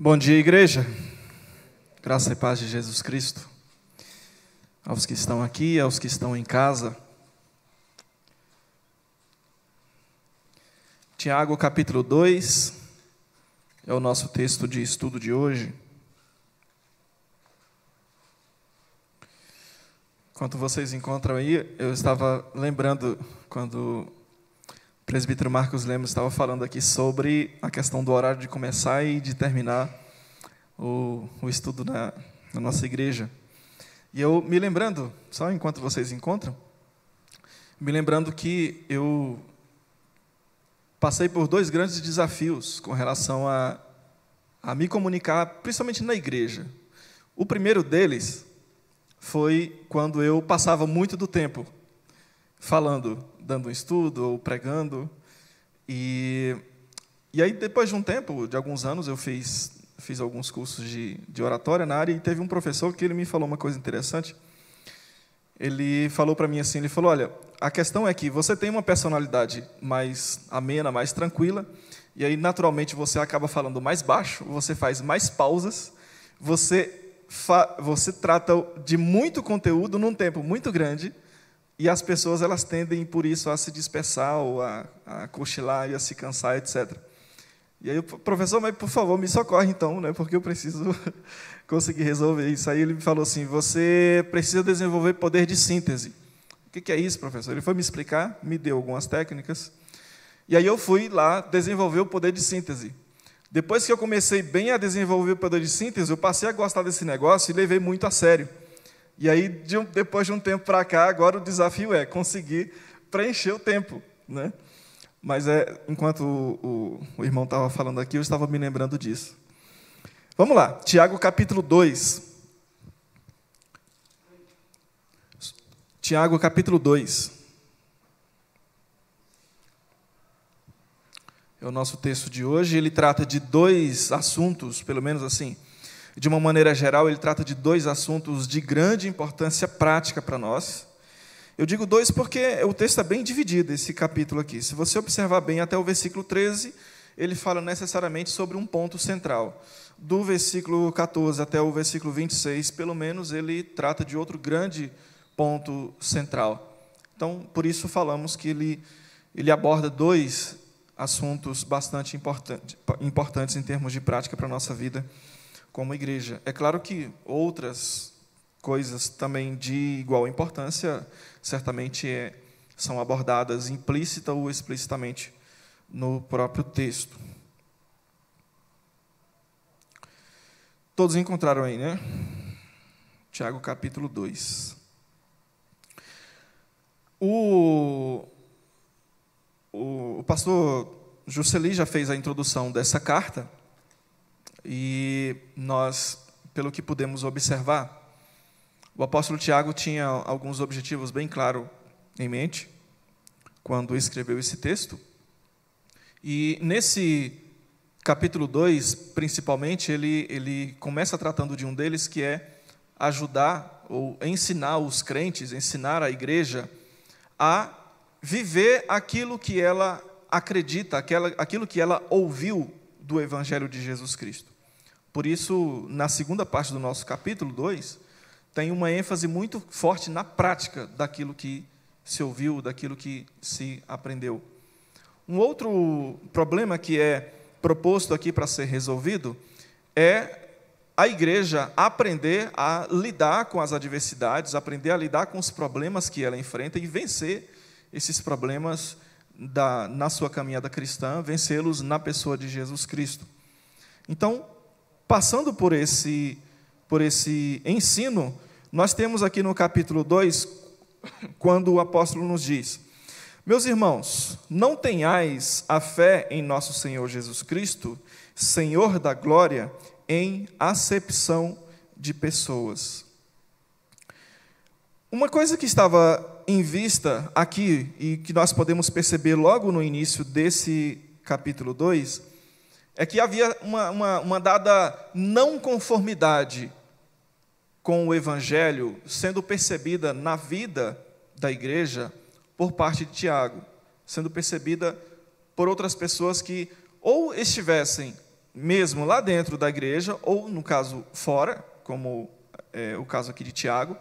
Bom dia, igreja. Graça e paz de Jesus Cristo. Aos que estão aqui, aos que estão em casa. Tiago, capítulo 2, é o nosso texto de estudo de hoje. Enquanto vocês encontram aí, eu estava lembrando quando o presbítero Marcos Lemos estava falando aqui sobre a questão do horário de começar e de terminar o, o estudo na, na nossa igreja. E eu me lembrando, só enquanto vocês encontram, me lembrando que eu passei por dois grandes desafios com relação a, a me comunicar, principalmente na igreja. O primeiro deles foi quando eu passava muito do tempo falando dando um estudo ou pregando. E, e aí, depois de um tempo, de alguns anos, eu fiz, fiz alguns cursos de, de oratória na área e teve um professor que ele me falou uma coisa interessante. Ele falou para mim assim, ele falou, olha, a questão é que você tem uma personalidade mais amena, mais tranquila, e aí naturalmente você acaba falando mais baixo, você faz mais pausas, você você trata de muito conteúdo num tempo muito grande, e as pessoas elas tendem por isso a se dispersar ou a, a cochilar e a se cansar, etc. E aí professor, mas por favor, me socorre então, né, porque eu preciso conseguir resolver isso. Aí ele me falou assim: você precisa desenvolver poder de síntese. O que é isso, professor? Ele foi me explicar, me deu algumas técnicas. E aí eu fui lá desenvolver o poder de síntese. Depois que eu comecei bem a desenvolver o poder de síntese, eu passei a gostar desse negócio e levei muito a sério. E aí, de um, depois de um tempo para cá, agora o desafio é conseguir preencher o tempo. Né? Mas é, enquanto o, o, o irmão estava falando aqui, eu estava me lembrando disso. Vamos lá, Tiago capítulo 2. Tiago capítulo 2. É o nosso texto de hoje. Ele trata de dois assuntos, pelo menos assim, de uma maneira geral, ele trata de dois assuntos de grande importância prática para nós. Eu digo dois porque o texto é bem dividido, esse capítulo aqui. Se você observar bem até o versículo 13, ele fala necessariamente sobre um ponto central. Do versículo 14 até o versículo 26, pelo menos, ele trata de outro grande ponto central. Então, por isso falamos que ele, ele aborda dois assuntos bastante importante, importantes em termos de prática para a nossa vida como igreja. É claro que outras coisas também de igual importância certamente é, são abordadas implícita ou explicitamente no próprio texto. Todos encontraram aí, né? Tiago capítulo 2. O, o, o pastor Jusceli já fez a introdução dessa carta. E nós, pelo que pudemos observar, o apóstolo Tiago tinha alguns objetivos bem claros em mente quando escreveu esse texto. E nesse capítulo 2, principalmente, ele, ele começa tratando de um deles que é ajudar ou ensinar os crentes, ensinar a igreja a viver aquilo que ela acredita, aquilo que ela ouviu do Evangelho de Jesus Cristo. Por isso, na segunda parte do nosso capítulo 2, tem uma ênfase muito forte na prática daquilo que se ouviu, daquilo que se aprendeu. Um outro problema que é proposto aqui para ser resolvido é a igreja aprender a lidar com as adversidades, aprender a lidar com os problemas que ela enfrenta e vencer esses problemas da, na sua caminhada cristã, vencê-los na pessoa de Jesus Cristo. Então, passando por esse, por esse ensino, nós temos aqui no capítulo 2, quando o apóstolo nos diz: Meus irmãos, não tenhais a fé em nosso Senhor Jesus Cristo, Senhor da glória, em acepção de pessoas. Uma coisa que estava em vista aqui e que nós podemos perceber logo no início desse capítulo 2 é que havia uma, uma, uma dada não conformidade com o Evangelho sendo percebida na vida da igreja por parte de Tiago, sendo percebida por outras pessoas que ou estivessem mesmo lá dentro da igreja, ou no caso fora, como é o caso aqui de Tiago,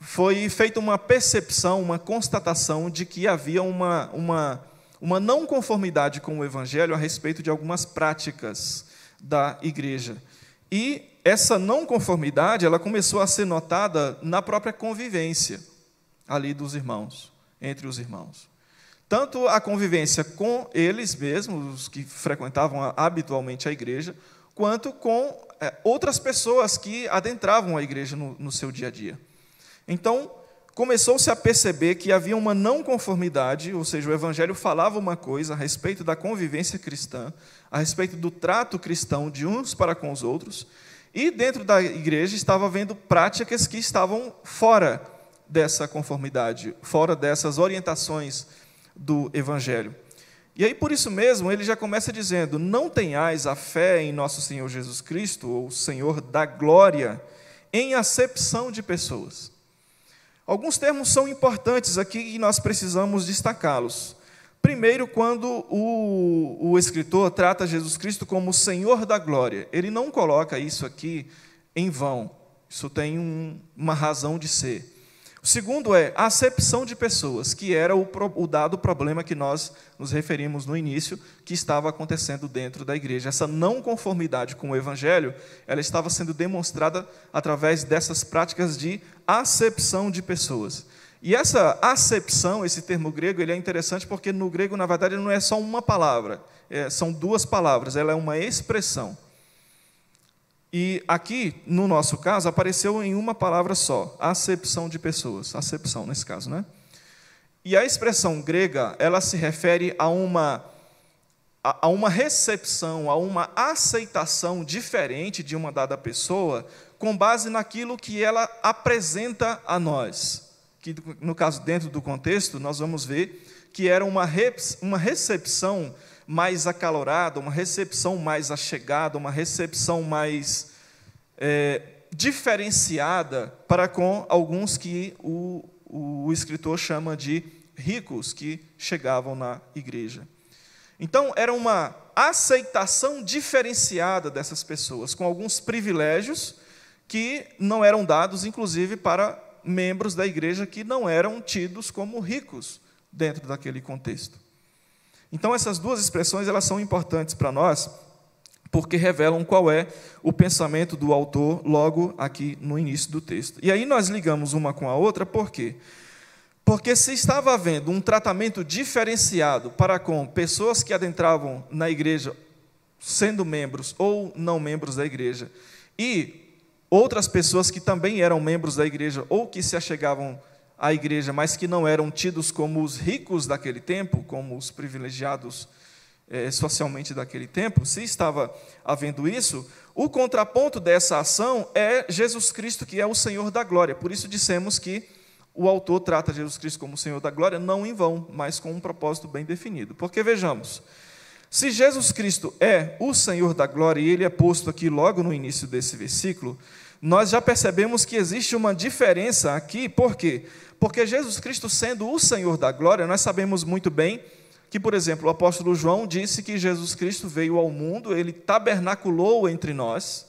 foi feita uma percepção, uma constatação de que havia uma, uma, uma não conformidade com o Evangelho a respeito de algumas práticas da igreja. E essa não conformidade ela começou a ser notada na própria convivência ali dos irmãos, entre os irmãos. Tanto a convivência com eles mesmos, os que frequentavam habitualmente a igreja, quanto com é, outras pessoas que adentravam a igreja no, no seu dia a dia. Então, começou-se a perceber que havia uma não conformidade, ou seja, o evangelho falava uma coisa a respeito da convivência cristã, a respeito do trato cristão de uns para com os outros, e dentro da igreja estava havendo práticas que estavam fora dessa conformidade, fora dessas orientações do evangelho. E aí, por isso mesmo, ele já começa dizendo: Não tenhais a fé em nosso Senhor Jesus Cristo, ou Senhor da glória, em acepção de pessoas. Alguns termos são importantes aqui e nós precisamos destacá-los. Primeiro, quando o, o escritor trata Jesus Cristo como Senhor da glória, ele não coloca isso aqui em vão, isso tem um, uma razão de ser. O segundo é a acepção de pessoas, que era o, o, dado problema que nós nos referimos no início, que estava acontecendo dentro da igreja. Essa não conformidade com o evangelho, ela estava sendo demonstrada através dessas práticas de acepção de pessoas. E essa acepção, esse termo grego, ele é interessante porque no grego, na verdade, não é só uma palavra, é, são duas palavras, ela é uma expressão. E aqui, no nosso caso, apareceu em uma palavra só, acepção de pessoas, acepção nesse caso, né? E a expressão grega, ela se refere a uma a uma recepção, a uma aceitação diferente de uma dada pessoa, com base naquilo que ela apresenta a nós. Que no caso dentro do contexto, nós vamos ver que era uma uma recepção mais acalorada, uma recepção mais achegada, uma recepção mais é, diferenciada para com alguns que o, o escritor chama de ricos que chegavam na igreja. Então, era uma aceitação diferenciada dessas pessoas, com alguns privilégios que não eram dados, inclusive, para membros da igreja que não eram tidos como ricos dentro daquele contexto. Então essas duas expressões elas são importantes para nós, porque revelam qual é o pensamento do autor logo aqui no início do texto. E aí nós ligamos uma com a outra, por quê? Porque se estava havendo um tratamento diferenciado para com pessoas que adentravam na igreja sendo membros ou não membros da igreja, e outras pessoas que também eram membros da igreja ou que se achegavam à igreja, mas que não eram tidos como os ricos daquele tempo, como os privilegiados é, socialmente daquele tempo, se estava havendo isso, o contraponto dessa ação é Jesus Cristo, que é o Senhor da glória. Por isso dissemos que o autor trata Jesus Cristo como Senhor da glória, não em vão, mas com um propósito bem definido. Porque vejamos, se Jesus Cristo é o Senhor da glória, e ele é posto aqui logo no início desse versículo, nós já percebemos que existe uma diferença aqui, por quê? Porque Jesus Cristo, sendo o Senhor da glória, nós sabemos muito bem que, por exemplo, o apóstolo João disse que Jesus Cristo veio ao mundo, ele tabernaculou entre nós,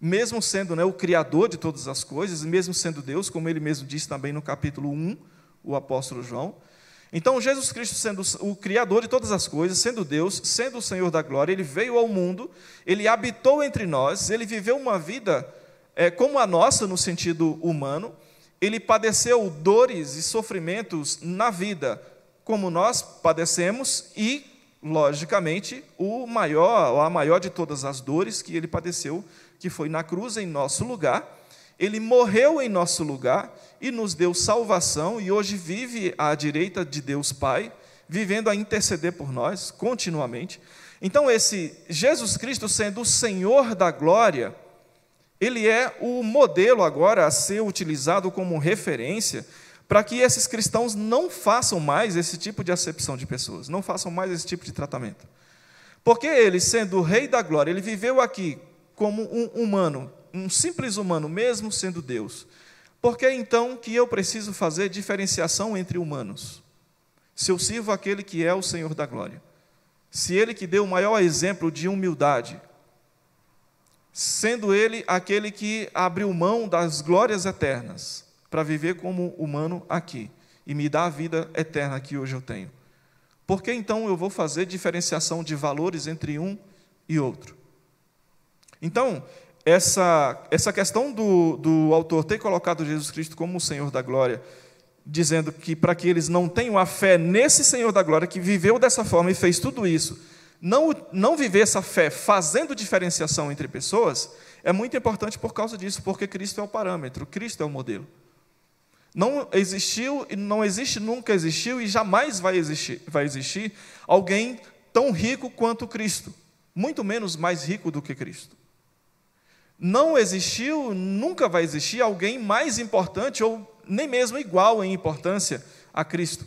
mesmo sendo né, o Criador de todas as coisas, mesmo sendo Deus, como ele mesmo disse também no capítulo 1, o apóstolo João. Então, Jesus Cristo, sendo o Criador de todas as coisas, sendo Deus, sendo o Senhor da glória, ele veio ao mundo, ele habitou entre nós, ele viveu uma vida é, como a nossa no sentido humano, ele padeceu dores e sofrimentos na vida, como nós padecemos, e, logicamente, o maior, a maior de todas as dores que ele padeceu, que foi na cruz em nosso lugar. Ele morreu em nosso lugar e nos deu salvação, e hoje vive à direita de Deus Pai, vivendo a interceder por nós continuamente. Então, esse Jesus Cristo, sendo o Senhor da glória, ele é o modelo agora a ser utilizado como referência para que esses cristãos não façam mais esse tipo de acepção de pessoas, não façam mais esse tipo de tratamento. Porque ele, sendo o rei da glória, ele viveu aqui como um humano, um simples humano, mesmo sendo Deus. Por que então que eu preciso fazer diferenciação entre humanos? Se eu sirvo aquele que é o Senhor da glória. se ele que deu o maior exemplo de humildade, sendo ele aquele que abriu mão das glórias eternas para viver como humano aqui e me dar a vida eterna que hoje eu tenho. Por que então eu vou fazer diferenciação de valores entre um e outro? Então, essa, essa questão do, do autor ter colocado Jesus Cristo como o Senhor da glória, dizendo que para que eles não tenham a fé nesse Senhor da glória que viveu dessa forma e fez tudo isso, não, não viver essa fé fazendo diferenciação entre pessoas, é muito importante por causa disso, porque Cristo é o parâmetro, Cristo é o modelo. Não existiu, não existe, nunca existiu e jamais vai existir, vai existir alguém tão rico quanto Cristo, muito menos mais rico do que Cristo. Não existiu, nunca vai existir alguém mais importante ou nem mesmo igual em importância a Cristo.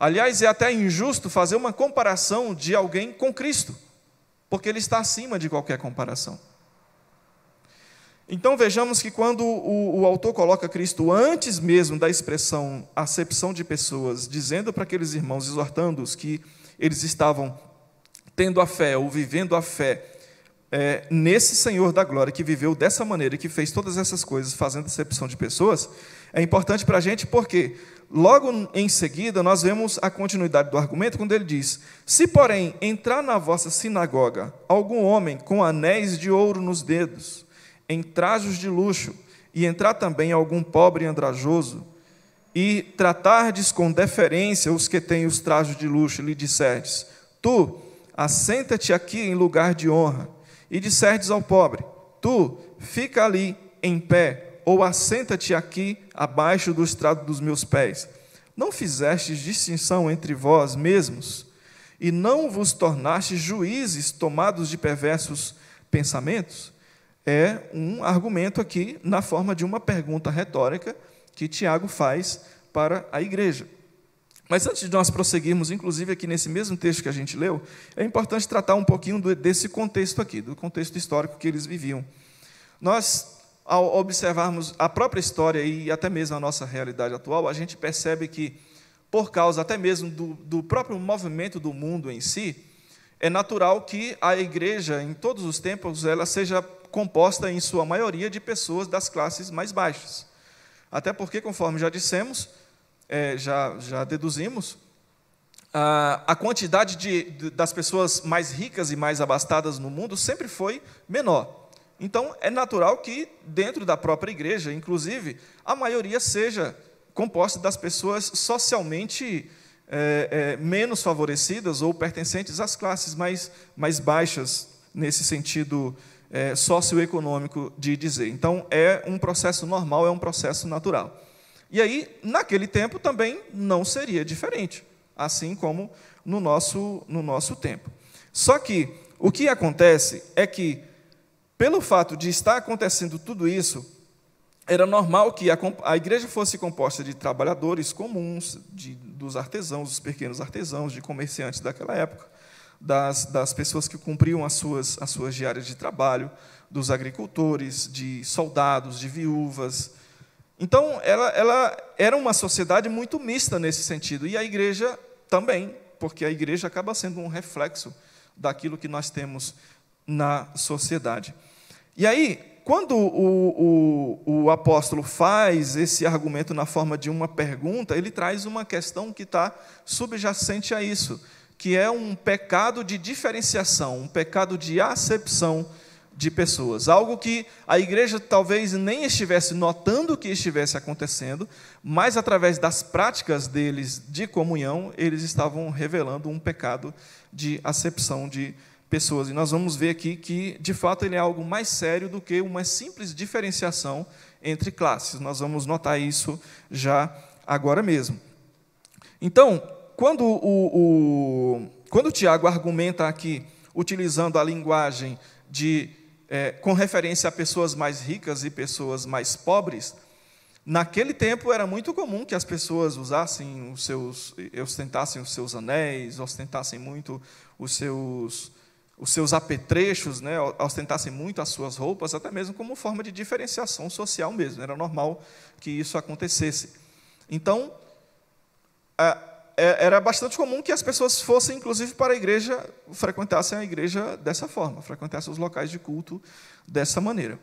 Aliás, é até injusto fazer uma comparação de alguém com Cristo, porque ele está acima de qualquer comparação. Então vejamos que quando o, o, autor coloca Cristo antes mesmo da expressão acepção de pessoas, dizendo para aqueles irmãos, exortando-os que eles estavam tendo a fé ou vivendo a fé é, nesse Senhor da glória que viveu dessa maneira e que fez todas essas coisas fazendo acepção de pessoas, é importante para a gente porque logo em seguida nós vemos a continuidade do argumento quando ele diz: Se, porém, entrar na vossa sinagoga algum homem com anéis de ouro nos dedos, em trajos de luxo, e entrar também algum pobre andrajoso, e tratardes com deferência os que têm os trajos de luxo, lhe disserdes: Tu, assenta-te aqui em lugar de honra, e disserdes ao pobre: Tu, fica ali em pé ou assenta-te aqui abaixo do estrado dos meus pés. Não fizestes distinção entre vós mesmos, e não vos tornastes juízes tomados de perversos pensamentos? É um argumento aqui na forma de uma pergunta retórica que Tiago faz para a igreja. Mas antes de nós prosseguirmos, inclusive aqui nesse mesmo texto que a gente leu, é importante tratar um pouquinho desse contexto aqui, do contexto histórico que eles viviam. Nós ao observarmos a própria história e até mesmo a nossa realidade atual, a gente percebe que, por causa até mesmo do, do próprio movimento do mundo em si, é natural que a igreja, em todos os tempos, ela seja composta, em sua maioria, de pessoas das classes mais baixas. Até porque, conforme já dissemos, é, já, já deduzimos, a, a quantidade de, de, das pessoas mais ricas e mais abastadas no mundo sempre foi menor. Então, é natural que, dentro da própria igreja, inclusive, a maioria seja composta das pessoas socialmente é, é, menos favorecidas ou pertencentes às classes mais, mais baixas, nesse sentido é, socioeconômico de dizer. Então, é um processo normal, é um processo natural. E aí, naquele tempo também não seria diferente, assim como no nosso, no nosso tempo. Só que o que acontece é que pelo fato de estar acontecendo tudo isso, era normal que a, a igreja fosse composta de trabalhadores comuns, de, dos artesãos, dos pequenos artesãos, de comerciantes daquela época, das, das pessoas que cumpriam as suas, as suas diárias de trabalho, dos agricultores, de soldados, de viúvas. Então, ela, ela era uma sociedade muito mista nesse sentido, e a igreja também, porque a igreja acaba sendo um reflexo daquilo que nós temos na sociedade. E aí, quando o, o, o apóstolo faz esse argumento na forma de uma pergunta, ele traz uma questão que está subjacente a isso, que é um pecado de diferenciação, um pecado de acepção de pessoas. Algo que a igreja talvez nem estivesse notando que estivesse acontecendo, mas através das práticas deles de comunhão, eles estavam revelando um pecado de acepção de pessoas pessoas. E nós vamos ver aqui que, de fato, ele é algo mais sério do que uma simples diferenciação entre classes. Nós vamos notar isso já agora mesmo. Então, quando o, o quando o Tiago argumenta aqui, utilizando a linguagem de, é, com referência a pessoas mais ricas e pessoas mais pobres, naquele tempo era muito comum que as pessoas usassem os seus, ostentassem os seus anéis, ostentassem muito os seus os seus apetrechos, né, ostentassem muito as suas roupas, até mesmo como forma de diferenciação social mesmo. Era normal que isso acontecesse. Então, é, era bastante comum que as pessoas fossem, inclusive, para a igreja, frequentassem a igreja dessa forma, frequentassem os locais de culto dessa maneira.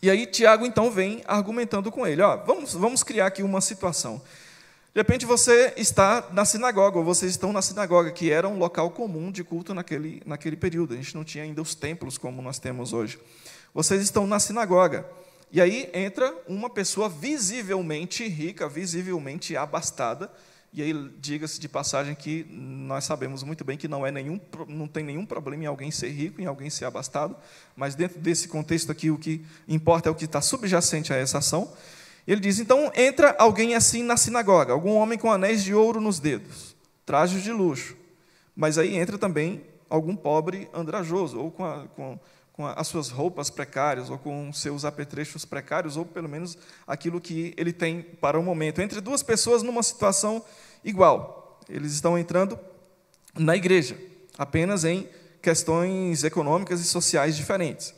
E aí Tiago então vem argumentando com ele, ó, vamos, vamos criar aqui uma situação. De repente você está na sinagoga, ou vocês estão na sinagoga, que era um local comum de culto naquele, naquele período. A gente não tinha ainda os templos como nós temos hoje. Vocês estão na sinagoga. E aí entra uma pessoa visivelmente rica, visivelmente abastada. E aí diga-se de passagem que nós sabemos muito bem que não é nenhum, não tem nenhum problema em alguém ser rico, em alguém ser abastado, mas dentro desse contexto aqui o que importa é o que está subjacente a essa ação. Ele diz: então entra alguém assim na sinagoga, algum homem com anéis de ouro nos dedos, trajes de luxo, mas aí entra também algum pobre andrajoso ou com, a, com com as suas roupas precárias, ou com seus apetrechos precários, ou pelo menos aquilo que ele tem para o momento. Entre duas pessoas numa situação igual. Eles estão entrando na igreja, apenas em questões econômicas e sociais diferentes.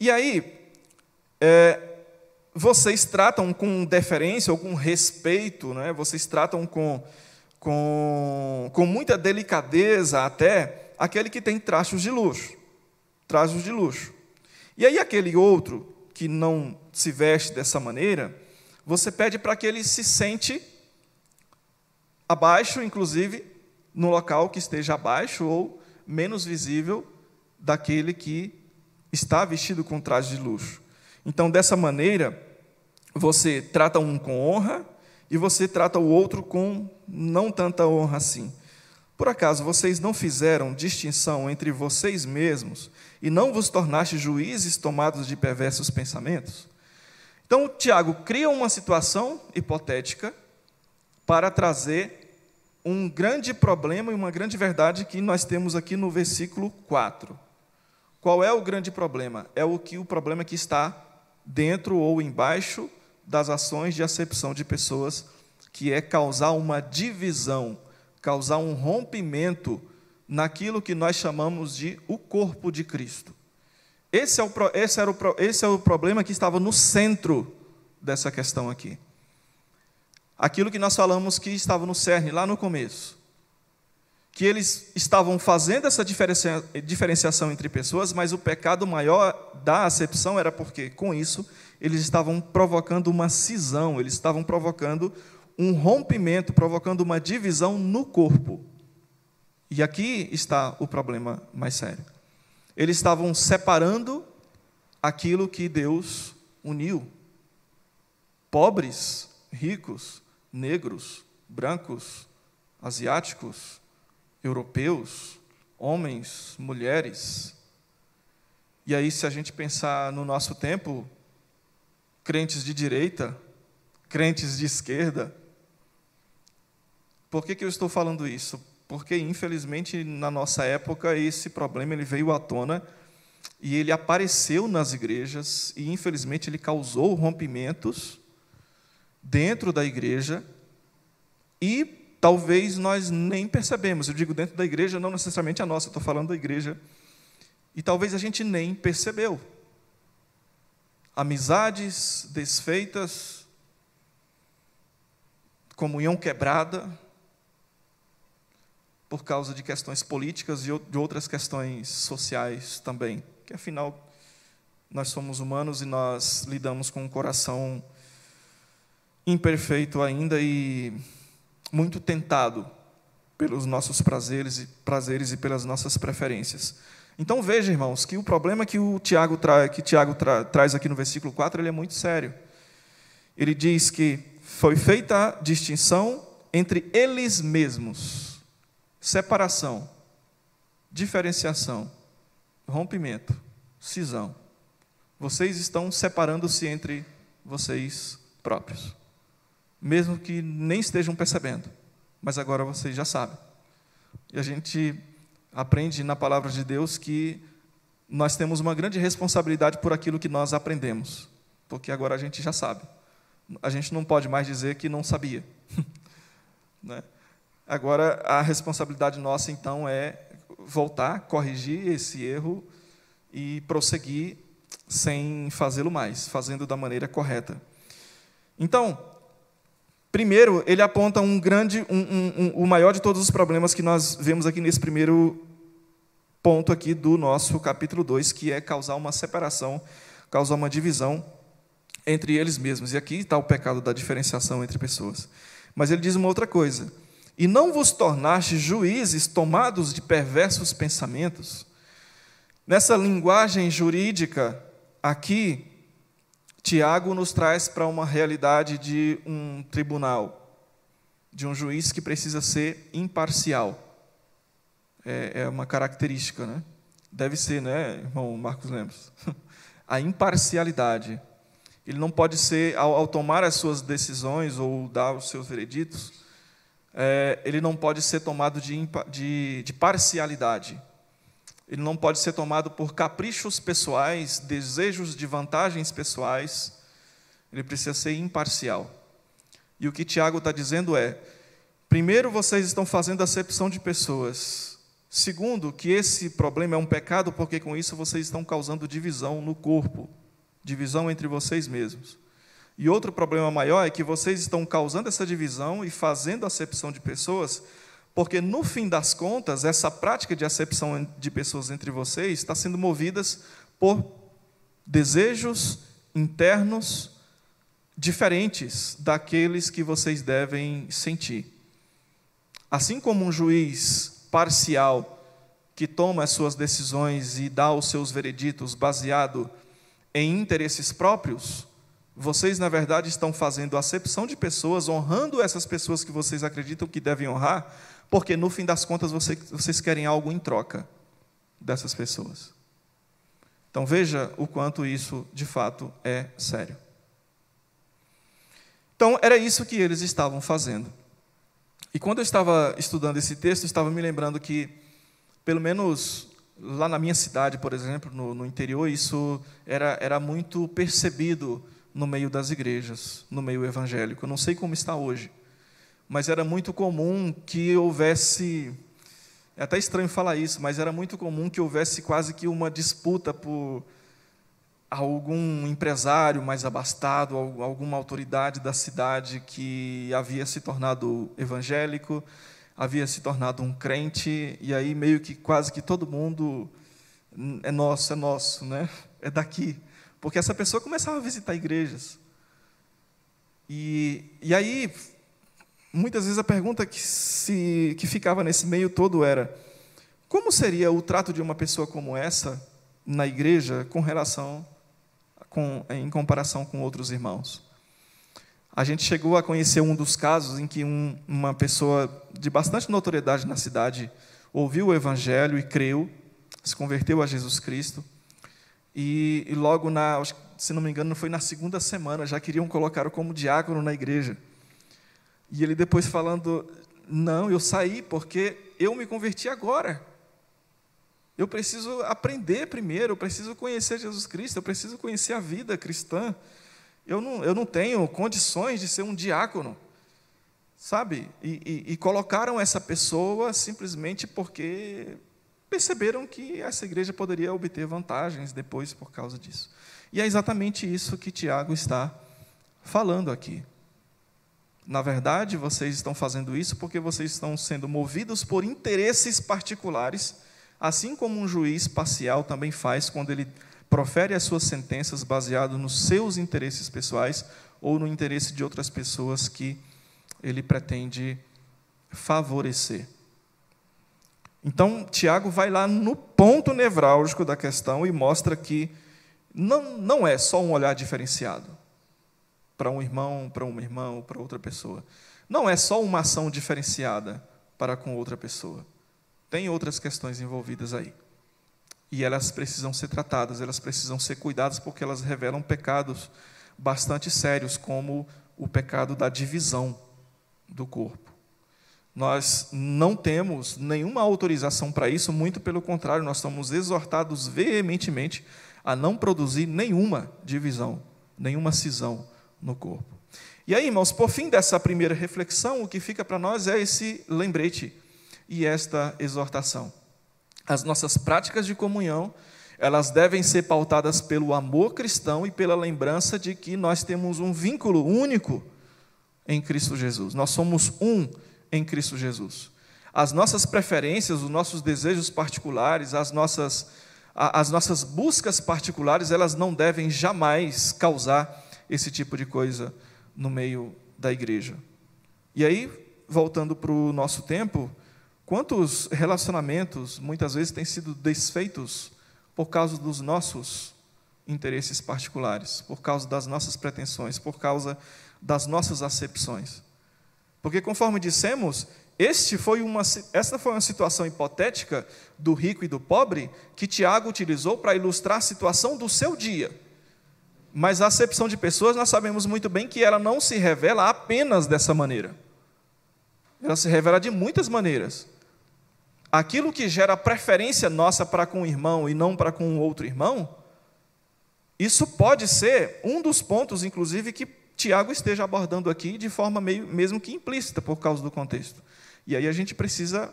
E aí, é, vocês tratam com deferência ou com respeito, né? vocês tratam com, com, com muita delicadeza até aquele que tem trachos de luxo trajes de luxo. E aí, aquele outro que não se veste dessa maneira, você pede para que ele se sente abaixo, inclusive, no local que esteja abaixo ou menos visível daquele que está vestido com traje de luxo. Então, dessa maneira, você trata um com honra e você trata o outro com não tanta honra assim. Por acaso vocês não fizeram distinção entre vocês mesmos e não vos tornaste juízes tomados de perversos pensamentos? Então, Tiago cria uma situação hipotética para trazer um grande problema e uma grande verdade que nós temos aqui no versículo 4. Qual é o grande problema? É o que o problema que está dentro ou embaixo das ações de acepção de pessoas, que é causar uma divisão, causar um rompimento naquilo que nós chamamos de o corpo de Cristo. Esse, é o, esse, era o, esse é o problema que estava no centro dessa questão aqui. Aquilo que nós falamos que estava no cerne, lá no começo. Que eles estavam fazendo essa diferencia, diferenciação entre pessoas, mas o pecado maior da acepção era porque, com isso, eles estavam provocando uma cisão, eles estavam provocando um rompimento, provocando uma divisão no corpo. E aqui está o problema mais sério. Eles estavam separando aquilo que Deus uniu. Pobres, ricos, negros, brancos, asiáticos, europeus, homens, mulheres. E aí, se a gente pensar no nosso tempo, crentes de direita, crentes de esquerda. Por que, que eu estou falando isso? porque infelizmente na nossa época esse problema ele veio à tona e ele apareceu nas igrejas e infelizmente ele causou rompimentos dentro da igreja e talvez nós nem percebemos. Eu digo dentro da igreja, não necessariamente a nossa, estou falando da igreja. E talvez a gente nem percebeu. Amizades desfeitas, comunhão quebrada, por causa de questões políticas e de outras questões sociais também, que afinal nós somos humanos e nós lidamos com um coração imperfeito ainda e muito tentado pelos nossos prazeres e prazeres e pelas nossas preferências. Então veja, irmãos, que o problema que o Tiago, tra que Tiago tra traz aqui no versículo 4, ele é muito sério. Ele diz que foi feita a distinção entre eles mesmos separação, diferenciação, rompimento, cisão. Vocês estão separando-se entre vocês próprios, mesmo que nem estejam percebendo, mas agora vocês já sabem. E a gente aprende na palavra de Deus que nós temos uma grande responsabilidade por aquilo que nós aprendemos, porque agora a gente já sabe. A gente não pode mais dizer que não sabia. né? Agora, a responsabilidade nossa, então, é voltar, corrigir esse erro e prosseguir sem fazê-lo mais, fazendo da maneira correta. Então, Primeiro, ele aponta um grande, um, um, um, o maior de todos os problemas que nós vemos aqui nesse primeiro ponto aqui do nosso capítulo 2, que é causar uma separação, causar uma divisão entre eles mesmos. E aqui está o pecado da diferenciação entre pessoas. Mas ele diz uma outra coisa: E não vos tornaste juízes tomados de perversos pensamentos. Nessa linguagem jurídica, aqui, Tiago nos traz para uma realidade de um tribunal, de um juiz que precisa ser imparcial. É, é uma característica, né? Deve ser, né, irmão Marcos Lemos? A imparcialidade. Ele não pode ser, ao, ao, tomar as suas decisões ou dar os seus vereditos, é, ele não pode ser tomado de, de, de parcialidade. Ele não pode ser tomado por caprichos pessoais, desejos de vantagens pessoais. Ele precisa ser imparcial. E o que Tiago está dizendo é: primeiro, vocês estão fazendo acepção de pessoas. Segundo, que esse problema é um pecado, porque com isso vocês estão causando divisão no corpo, divisão entre vocês mesmos. E outro problema maior é que vocês estão causando essa divisão e fazendo acepção de pessoas porque, no fim das contas, essa prática de acepção de pessoas entre vocês está sendo movida por desejos internos diferentes daqueles que vocês devem sentir. Assim como um juiz parcial que toma as suas decisões e dá os seus vereditos baseado em interesses próprios, vocês, na verdade, estão fazendo acepção de pessoas, honrando essas pessoas que vocês acreditam que devem honrar, porque no fim das contas vocês, querem algo em troca dessas pessoas. Então veja o quanto isso de fato é sério. Então era isso que eles estavam fazendo. E quando eu estava estudando esse texto, estava me lembrando que, pelo menos lá na minha cidade, por exemplo, no, no interior, isso era, era muito percebido no meio das igrejas, no meio evangélico. Eu não sei como está hoje mas era muito comum que houvesse. É até estranho falar isso, mas era muito comum que houvesse quase que uma disputa por algum empresário mais abastado, alguma autoridade da cidade que havia se tornado evangélico, havia se tornado um crente, e aí meio que quase que todo mundo é nosso, é nosso, né? É daqui. Porque essa pessoa começava a visitar igrejas. E, e aí muitas vezes a pergunta que, se, que ficava nesse meio todo era: como seria o trato de uma pessoa como essa na igreja com relação, com, em comparação com outros irmãos? A gente chegou a conhecer um dos casos em que um, uma pessoa de bastante notoriedade na cidade ouviu o evangelho e creu, se converteu a Jesus Cristo, e, e logo na, se não me engano, foi na segunda semana, já queriam colocá-lo como diácono na igreja. E ele depois falando: Não, eu saí porque eu me converti agora. Eu preciso aprender primeiro, eu preciso conhecer Jesus Cristo, eu preciso conhecer a vida cristã. Eu não, eu não tenho condições de ser um diácono, sabe? E, e, e colocaram essa pessoa simplesmente porque perceberam que essa igreja poderia obter vantagens depois por causa disso. E é exatamente isso que Tiago está falando aqui. Na verdade, vocês estão fazendo isso porque vocês estão sendo movidos por interesses particulares, assim como um juiz parcial também faz quando ele profere as suas sentenças baseado nos seus interesses pessoais ou no interesse de outras pessoas que ele pretende favorecer. Então, Tiago vai lá no ponto nevrálgico da questão e mostra que não, não é só um olhar diferenciado para um irmão, para uma irmã ou para outra pessoa. Não é só uma ação diferenciada para com outra pessoa. Tem outras questões envolvidas aí. E elas precisam ser tratadas, elas precisam ser cuidadas, porque elas revelam pecados bastante sérios, como o pecado da divisão do corpo. Nós não temos nenhuma autorização para isso, muito pelo contrário, nós somos exortados veementemente a não produzir nenhuma divisão, nenhuma cisão no corpo. E aí, irmãos, por fim dessa primeira reflexão, o que fica para nós é esse lembrete e esta exortação. As nossas práticas de comunhão, elas devem ser pautadas pelo amor cristão e pela lembrança de que nós temos um vínculo único em Cristo Jesus. Nós somos um em Cristo Jesus. As nossas preferências, os nossos desejos particulares, as nossas, as nossas buscas particulares, elas não devem jamais causar esse tipo de coisa no meio da igreja. E aí, voltando para o nosso tempo, quantos relacionamentos muitas vezes têm sido desfeitos por causa dos nossos interesses particulares, por causa das nossas pretensões, por causa das nossas acepções. Porque, conforme dissemos, este foi uma, esta foi uma situação hipotética do rico e do pobre que Tiago utilizou para ilustrar a situação do seu dia. Mas a acepção de pessoas, nós sabemos muito bem que ela não se revela apenas dessa maneira. Ela se revela de muitas maneiras. Aquilo que gera preferência nossa para com o irmão e não para com outro irmão, isso pode ser um dos pontos, inclusive, que Tiago esteja abordando aqui de forma meio, mesmo que implícita, por causa do contexto. E aí a gente precisa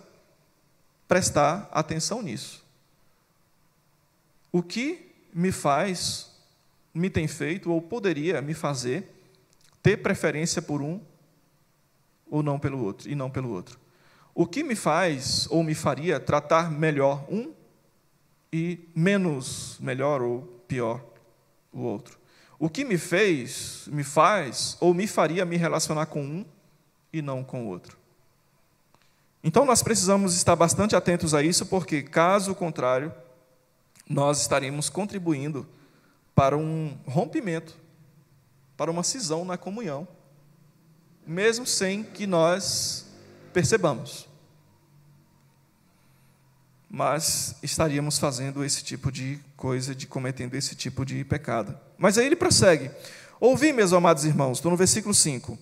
prestar atenção nisso. O que me faz, me tem feito, ou poderia me fazer, ter preferência por um ou não pelo outro, e não pelo outro? O que me faz, ou me faria, tratar melhor um e menos melhor ou pior o outro. O que me fez, me faz ou me faria me relacionar com um e não com o outro. Então nós precisamos estar bastante atentos a isso, porque caso contrário, nós estaremos contribuindo para um rompimento, para uma cisão na comunhão, mesmo sem que nós percebamos mas estaríamos fazendo esse tipo de coisa, de cometendo esse tipo de pecado. Mas aí ele prossegue: Ouvi, meus amados irmãos, estou no versículo 5.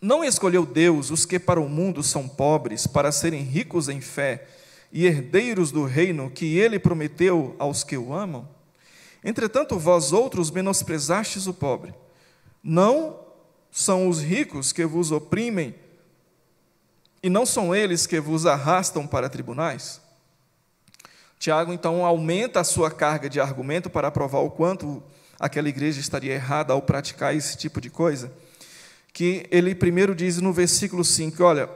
Não escolheu Deus os que para o mundo são pobres, para serem ricos em fé e herdeiros do reino que ele prometeu aos que o amam? Entretanto, vós outros menosprezastes o pobre. Não são os ricos que vos oprimem, e não são eles que vos arrastam para tribunais? Tiago então aumenta a sua carga de argumento para provar o quanto aquela igreja estaria errada ao praticar esse tipo de coisa. Que ele primeiro diz no versículo 5: olha,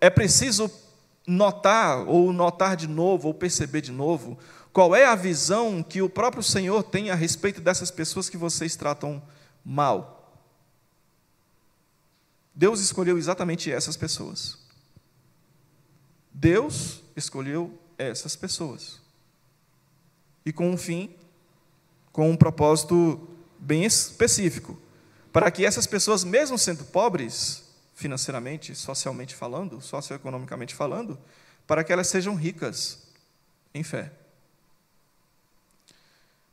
é preciso notar, ou notar de novo, ou perceber de novo, qual é a visão que o próprio Senhor tem a respeito dessas pessoas que vocês tratam mal. Deus escolheu exatamente essas pessoas. Deus escolheu essas pessoas. E com um fim, com um propósito bem específico, para que essas pessoas, mesmo sendo pobres, financeiramente, socialmente falando, socioeconomicamente falando, para que elas sejam ricas em fé.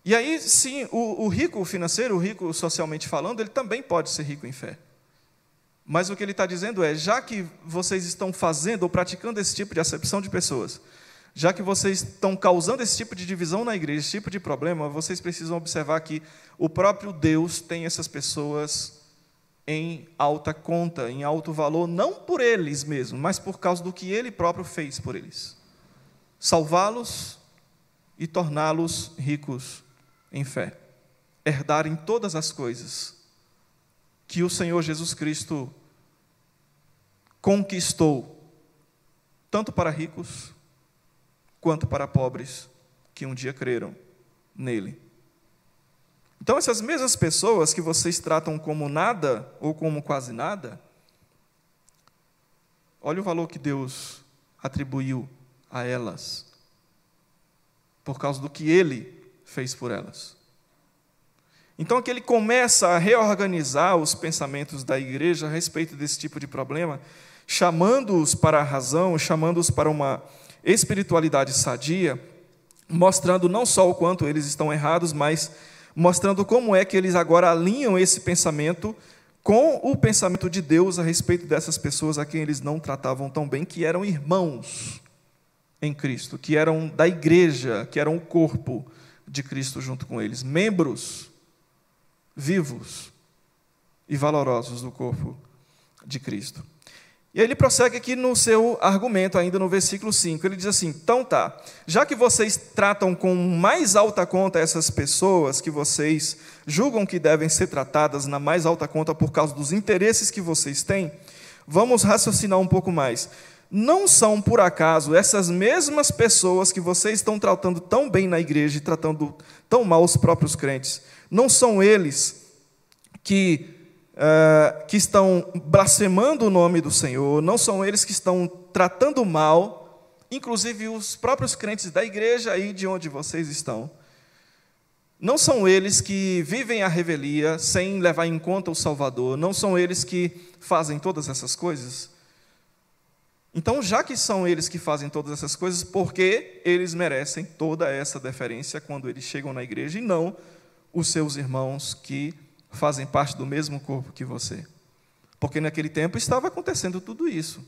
E aí, sim, o, o rico financeiro, o rico socialmente falando, ele também pode ser rico em fé. Mas o que ele está dizendo é: já que vocês estão fazendo ou praticando esse tipo de acepção de pessoas, já que vocês estão causando esse tipo de divisão na igreja, esse tipo de problema, vocês precisam observar que o próprio Deus tem essas pessoas em alta conta, em alto valor, não por eles mesmos, mas por causa do que ele próprio fez por eles salvá-los e torná-los ricos em fé, herdarem todas as coisas que o Senhor Jesus Cristo conquistou, tanto para ricos quanto para pobres que um dia creram nele. Então, essas mesmas pessoas que vocês tratam como nada ou como quase nada, olha o valor que Deus atribuiu a elas, por causa do que Ele fez por elas. Então, aqui ele começa a reorganizar os pensamentos da igreja a respeito desse tipo de problema, chamando-os para a razão, chamando-os para uma espiritualidade sadia, mostrando não só o quanto eles estão errados, mas mostrando como é que eles agora alinham esse pensamento com o pensamento de Deus a respeito dessas pessoas a quem eles não tratavam tão bem, que eram irmãos em Cristo, que eram da igreja, que eram o corpo de Cristo junto com eles, membros vivos e valorosos do corpo de Cristo. E aí ele prossegue aqui no seu argumento, ainda no versículo 5. Ele diz assim: então tá, já que vocês tratam com mais alta conta essas pessoas que vocês julgam que devem ser tratadas na mais alta conta por causa dos interesses que vocês têm, vamos raciocinar um pouco mais. Não são, por acaso, essas mesmas pessoas que vocês estão tratando tão bem na igreja e tratando tão mal os próprios crentes, não são eles que uh, que estão blasfemando o nome do Senhor, não são eles que estão tratando mal, inclusive os próprios crentes da igreja aí de onde vocês estão. Não são eles que vivem a revelia sem levar em conta o Salvador, não são eles que fazem todas essas coisas. Então, já que são eles que fazem todas essas coisas, por que eles merecem toda essa deferência quando eles chegam na igreja e não os seus irmãos que fazem parte do mesmo corpo que você. Porque naquele tempo estava acontecendo tudo isso.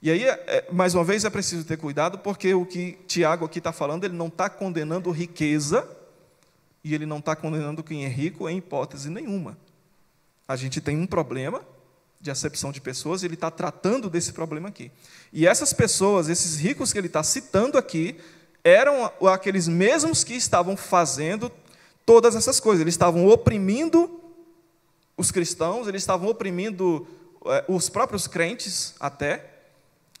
E aí, é, é, mais uma vez, é preciso ter cuidado, porque o que Tiago aqui está falando, ele não está condenando riqueza, e ele não está condenando quem é rico em hipótese nenhuma. A gente tem um problema de acepção de pessoas, e ele está tratando desse problema aqui. E essas pessoas, esses ricos que ele está citando aqui, eram aqueles mesmos que estavam fazendo todas essas coisas. Eles estavam oprimindo os cristãos, eles estavam oprimindo é, os próprios crentes até.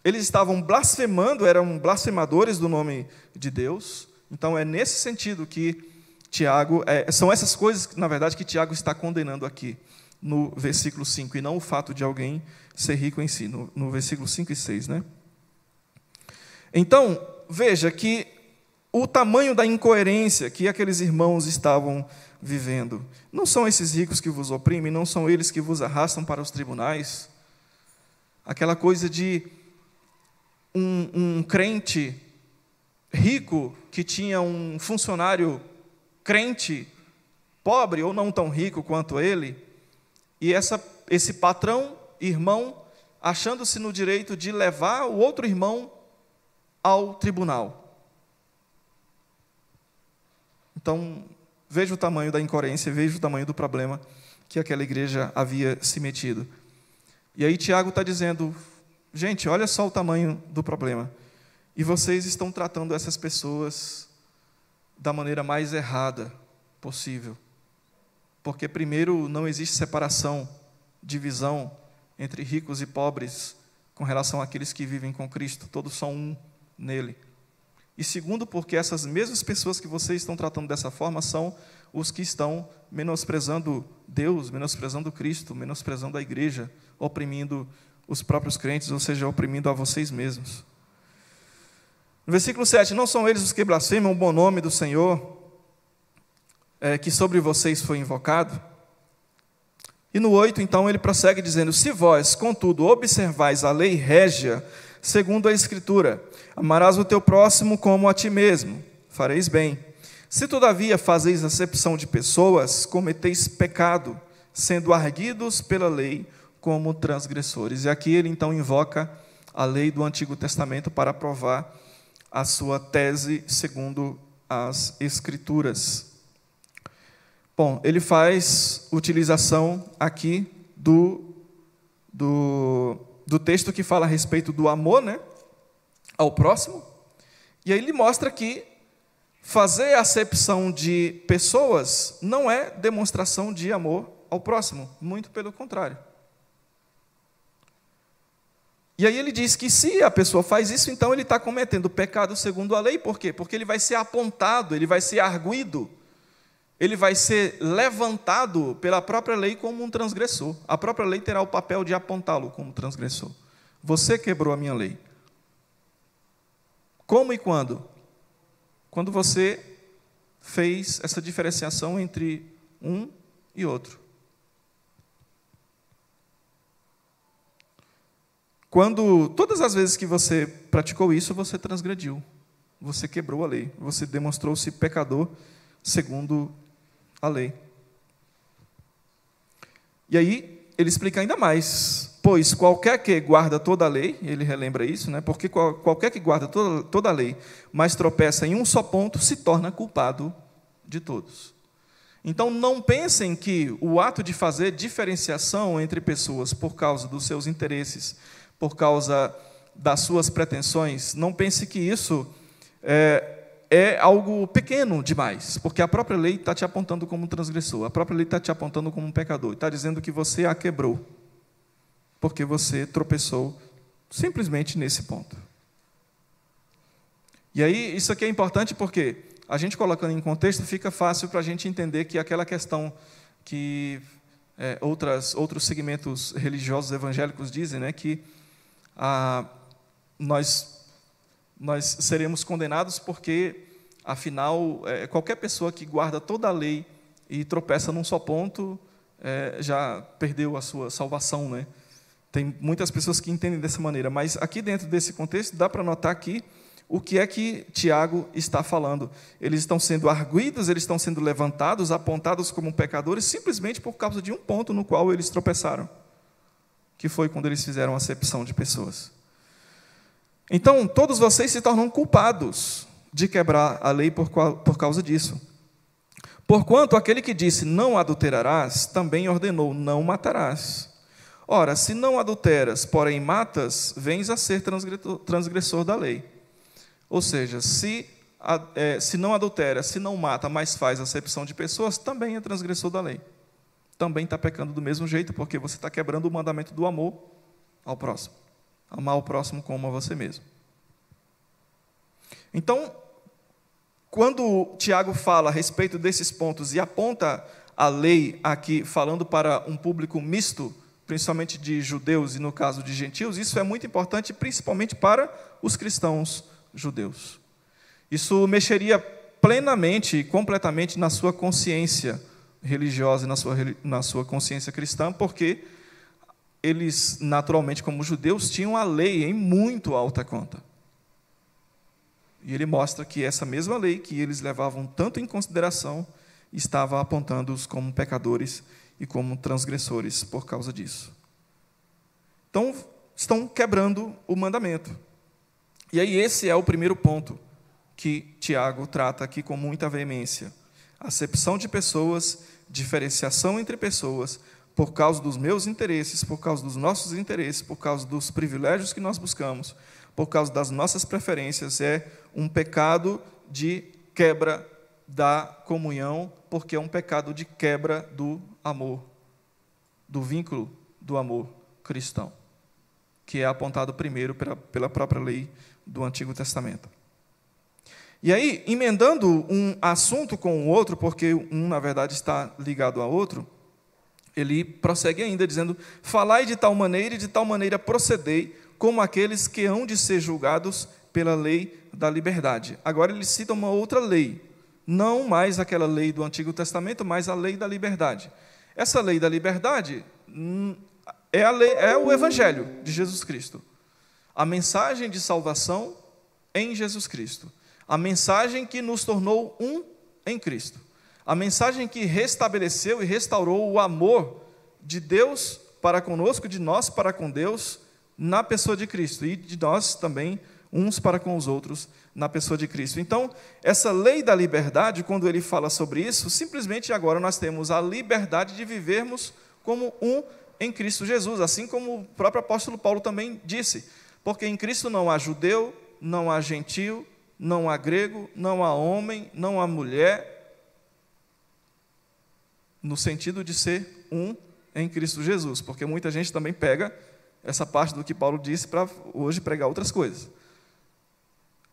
Eles estavam blasfemando, eram blasfemadores do nome de Deus. Então é nesse sentido que Tiago, é, são essas coisas, na verdade, que Tiago está condenando aqui no versículo 5, e não o fato de alguém ser rico em si, no, no versículo 5 e 6. Né? Então, veja que o tamanho da incoerência que aqueles irmãos estavam vivendo. Não são esses ricos que vos oprimem, não são eles que vos arrastam para os tribunais. Aquela coisa de um, um crente rico que tinha um funcionário crente, pobre ou não tão rico quanto ele, e essa, esse patrão, irmão, achando-se no direito de levar o outro irmão ao tribunal. Então, veja o tamanho da incoerência, veja o tamanho do problema que aquela igreja havia se metido. E aí Tiago está dizendo, gente, olha só o tamanho do problema. E vocês estão tratando essas pessoas da maneira mais errada possível. Porque, primeiro, não existe separação, divisão entre ricos e pobres com relação àqueles que vivem com Cristo, todos são um nele. E segundo, porque essas mesmas pessoas que vocês estão tratando dessa forma são os que estão menosprezando Deus, menosprezando Cristo, menosprezando a igreja, oprimindo os próprios crentes, ou seja, oprimindo a vocês mesmos. No versículo 7, não são eles os que blasfemam o bom nome do Senhor, é, que sobre vocês foi invocado? E no 8, então, ele prossegue dizendo: Se vós, contudo, observais a lei régia, segundo a Escritura, Amarás o teu próximo como a ti mesmo. Fareis bem. Se todavia fazeis acepção de pessoas, cometeis pecado, sendo arguidos pela lei como transgressores. E aqui ele então invoca a lei do Antigo Testamento para provar a sua tese segundo as Escrituras. Bom, ele faz utilização aqui do, do, do texto que fala a respeito do amor, né? ao próximo. E aí ele mostra que fazer acepção de pessoas não é demonstração de amor ao próximo, muito pelo contrário. E aí ele diz que se a pessoa faz isso, então ele está cometendo pecado segundo a lei, por quê? Porque ele vai ser apontado, ele vai ser arguído, ele vai ser levantado pela própria lei como um transgressor. A própria lei terá o papel de apontá-lo como transgressor. Você quebrou a minha lei. Como e quando? Quando você fez essa diferenciação entre um e outro. Quando todas as vezes que você praticou isso, você transgrediu, você quebrou a lei, você demonstrou-se pecador segundo a lei. E aí ele explica ainda mais Pois qualquer que guarda toda a lei, ele relembra isso, né? porque qualquer que guarda toda, toda a lei, mas tropeça em um só ponto, se torna culpado de todos. Então não pensem que o ato de fazer diferenciação entre pessoas por causa dos seus interesses, por causa das suas pretensões, não pense que isso é, é algo pequeno demais, porque a própria lei está te apontando como um transgressor, a própria lei está te apontando como um pecador, está dizendo que você a quebrou, porque você tropeçou simplesmente nesse ponto. E aí, isso aqui é importante porque a gente colocando em contexto fica fácil para a gente entender que aquela questão que é, outras, outros segmentos religiosos evangélicos dizem, né, que ah, nós, nós seremos condenados porque, afinal, é, qualquer pessoa que guarda toda a lei e tropeça num só ponto é, já perdeu a sua salvação. Né? Tem muitas pessoas que entendem dessa maneira, mas aqui dentro desse contexto dá para notar que o que é que Tiago está falando? Eles estão sendo arguídos, eles estão sendo levantados, apontados como pecadores, simplesmente por causa de um ponto no qual eles tropeçaram, que foi quando eles fizeram acepção de pessoas. Então, todos vocês se tornam culpados de quebrar a lei por, por causa disso. Porquanto aquele que disse não adulterarás, também ordenou não matarás. Ora, se não adulteras, porém matas, vens a ser transgressor da lei. Ou seja, se, é, se não adultera, se não mata, mas faz acepção de pessoas, também é transgressor da lei. Também está pecando do mesmo jeito, porque você está quebrando o mandamento do amor ao próximo. Amar o próximo como a você mesmo. Então, quando Tiago fala a respeito desses pontos e aponta a lei aqui, falando para um público misto, principalmente de judeus e no caso de gentios, isso é muito importante, principalmente para os cristãos judeus. Isso mexeria plenamente e completamente na sua consciência religiosa e na sua, na sua consciência cristã, porque eles, naturalmente, como judeus, tinham a lei em muito alta conta. E ele mostra que essa mesma lei que eles levavam tanto em consideração estava apontando-os como pecadores e como transgressores por causa disso. Então, estão quebrando o mandamento. E aí, esse é o primeiro ponto que Tiago trata aqui com muita veemência: acepção de pessoas, diferenciação entre pessoas, por causa dos meus interesses, por causa dos nossos interesses, por causa dos privilégios que nós buscamos, por causa das nossas preferências, é um pecado de quebra da comunhão, porque é um pecado de quebra do amor, do vínculo do amor cristão, que é apontado primeiro pela, pela própria lei do Antigo Testamento. E aí, emendando um assunto com o outro, porque um, na verdade, está ligado ao outro, ele prossegue ainda dizendo: Falai de tal maneira e de tal maneira procedei, como aqueles que hão de ser julgados pela lei da liberdade. Agora ele cita uma outra lei, não mais aquela lei do Antigo Testamento, mas a lei da liberdade. Essa lei da liberdade hum, é, lei, é o Evangelho de Jesus Cristo. A mensagem de salvação em Jesus Cristo. A mensagem que nos tornou um em Cristo. A mensagem que restabeleceu e restaurou o amor de Deus para conosco, de nós para com Deus, na pessoa de Cristo e de nós também uns para com os outros na pessoa de Cristo. Então, essa lei da liberdade, quando ele fala sobre isso, simplesmente agora nós temos a liberdade de vivermos como um em Cristo Jesus, assim como o próprio apóstolo Paulo também disse, porque em Cristo não há judeu, não há gentil, não há grego, não há homem, não há mulher, no sentido de ser um em Cristo Jesus, porque muita gente também pega essa parte do que Paulo disse para hoje pregar outras coisas.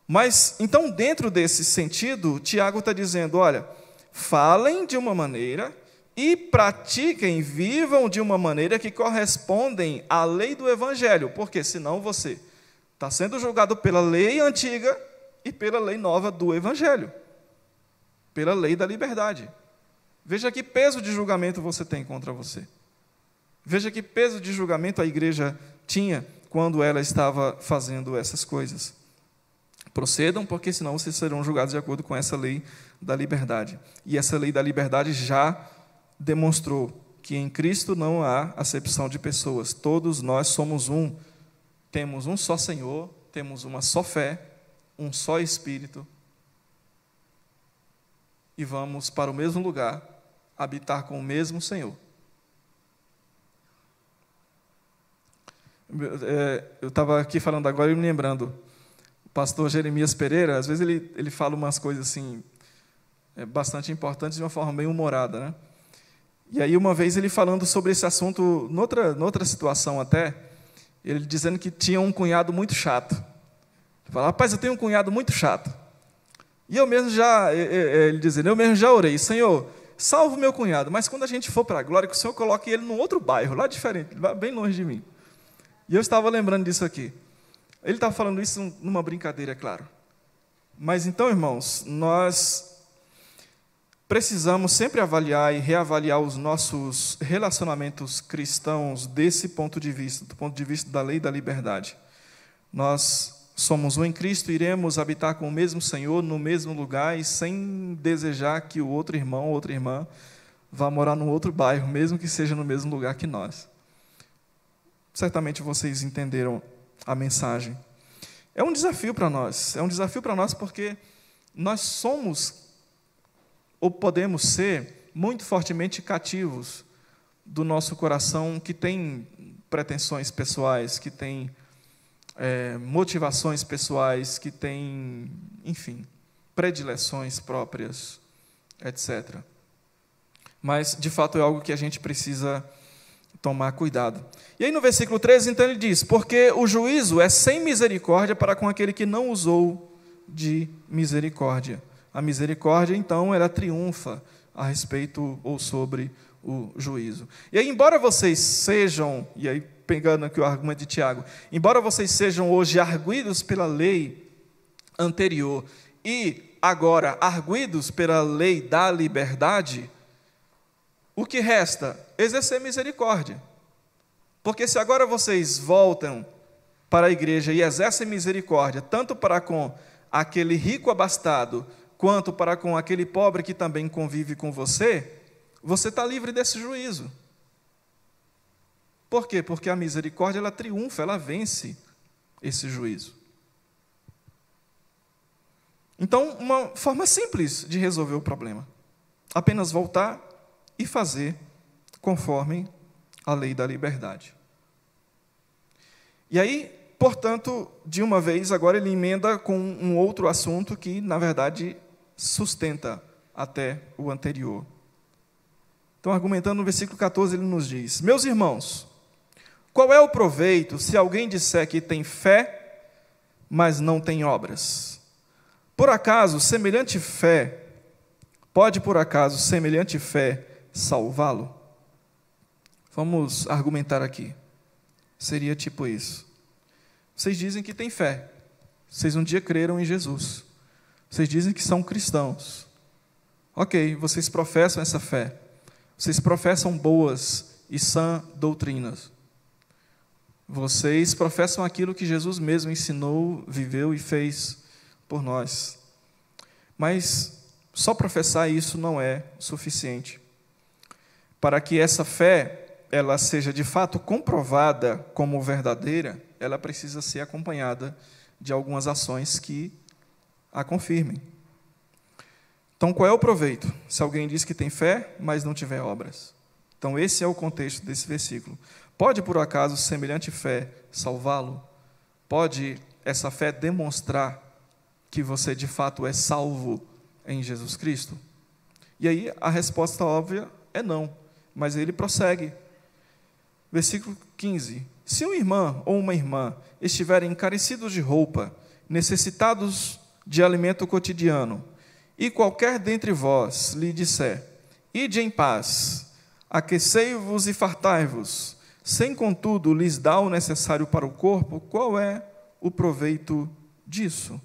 Mas, então, dentro desse sentido, Tiago está dizendo: olha, falem de uma maneira e pratiquem, vivam de uma maneira que correspondem à lei do Evangelho, porque senão você está sendo julgado pela lei antiga e pela lei nova do Evangelho, pela lei da liberdade. Veja que peso de julgamento você tem contra você. Veja que peso de julgamento a igreja tinha quando ela estava fazendo essas coisas. Procedam, porque senão vocês serão julgados de acordo com essa lei da liberdade. E essa lei da liberdade já demonstrou que em Cristo não há acepção de pessoas. Todos nós somos um. Temos um só Senhor, temos uma só fé, um só Espírito. E vamos para o mesmo lugar habitar com o mesmo Senhor. É, eu estava aqui falando agora e me lembrando, o pastor Jeremias Pereira, às vezes ele, ele fala umas coisas assim, é, bastante importantes de uma forma bem humorada. Né? E aí, uma vez ele falando sobre esse assunto, noutra, noutra situação até, ele dizendo que tinha um cunhado muito chato. Ele fala, rapaz, eu tenho um cunhado muito chato. E eu mesmo já, ele dizendo, eu mesmo já orei, Senhor, salvo meu cunhado, mas quando a gente for para a glória, que o Senhor coloque ele num outro bairro, lá diferente, bem longe de mim. E eu estava lembrando disso aqui. Ele estava falando isso numa brincadeira, é claro. Mas então, irmãos, nós precisamos sempre avaliar e reavaliar os nossos relacionamentos cristãos desse ponto de vista, do ponto de vista da lei da liberdade. Nós somos um em Cristo, iremos habitar com o mesmo Senhor, no mesmo lugar e sem desejar que o outro irmão ou outra irmã vá morar num outro bairro, mesmo que seja no mesmo lugar que nós. Certamente vocês entenderam a mensagem. É um desafio para nós, é um desafio para nós porque nós somos, ou podemos ser, muito fortemente cativos do nosso coração que tem pretensões pessoais, que tem é, motivações pessoais, que tem, enfim, predileções próprias, etc. Mas, de fato, é algo que a gente precisa tomar cuidado. E aí no versículo 13, então ele diz: Porque o juízo é sem misericórdia para com aquele que não usou de misericórdia. A misericórdia, então, ela triunfa a respeito ou sobre o juízo. E aí, embora vocês sejam, e aí pegando aqui o argumento de Tiago, embora vocês sejam hoje arguidos pela lei anterior e agora arguidos pela lei da liberdade, o que resta? Exercer misericórdia. Porque se agora vocês voltam para a igreja e exercem misericórdia, tanto para com aquele rico abastado, quanto para com aquele pobre que também convive com você, você está livre desse juízo. Por quê? Porque a misericórdia ela triunfa, ela vence esse juízo. Então, uma forma simples de resolver o problema: apenas voltar e fazer conforme a lei da liberdade. E aí, portanto, de uma vez, agora ele emenda com um outro assunto que, na verdade, sustenta até o anterior. Então, argumentando no versículo 14, ele nos diz: Meus irmãos, qual é o proveito se alguém disser que tem fé, mas não tem obras? Por acaso, semelhante fé, pode por acaso semelhante fé salvá-lo? Vamos argumentar aqui. Seria tipo isso. Vocês dizem que têm fé. Vocês um dia creram em Jesus. Vocês dizem que são cristãos. Ok, vocês professam essa fé. Vocês professam boas e sã doutrinas. Vocês professam aquilo que Jesus mesmo ensinou, viveu e fez por nós. Mas só professar isso não é suficiente. Para que essa fé ela seja de fato comprovada como verdadeira, ela precisa ser acompanhada de algumas ações que a confirmem. Então, qual é o proveito? Se alguém diz que tem fé, mas não tiver obras. Então, esse é o contexto desse versículo. Pode, por acaso, semelhante fé salvá-lo? Pode essa fé demonstrar que você de fato é salvo em Jesus Cristo? E aí a resposta óbvia é não. Mas ele prossegue. Versículo 15: Se um irmão ou uma irmã estiverem encarecidos de roupa, necessitados de alimento cotidiano, e qualquer dentre vós lhe disser: Ide em paz, aquecei-vos e fartai-vos, sem contudo lhes dar o necessário para o corpo, qual é o proveito disso?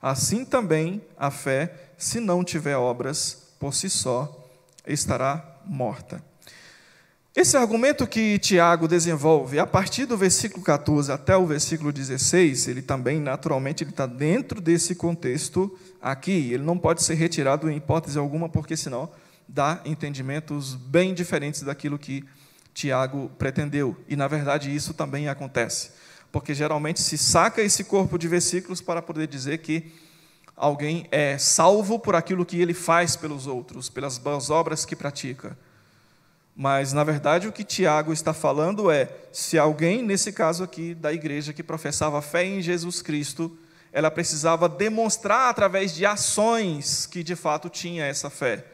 Assim também a fé, se não tiver obras, por si só, estará morta. Esse argumento que Tiago desenvolve a partir do versículo 14 até o versículo 16, ele também, naturalmente, ele está dentro desse contexto aqui. Ele não pode ser retirado em hipótese alguma, porque senão dá entendimentos bem diferentes daquilo que Tiago pretendeu. E, na verdade, isso também acontece. Porque geralmente se saca esse corpo de versículos para poder dizer que alguém é salvo por aquilo que ele faz pelos outros, pelas boas obras que pratica. Mas, na verdade, o que Tiago está falando é: se alguém, nesse caso aqui da igreja, que professava fé em Jesus Cristo, ela precisava demonstrar através de ações que de fato tinha essa fé.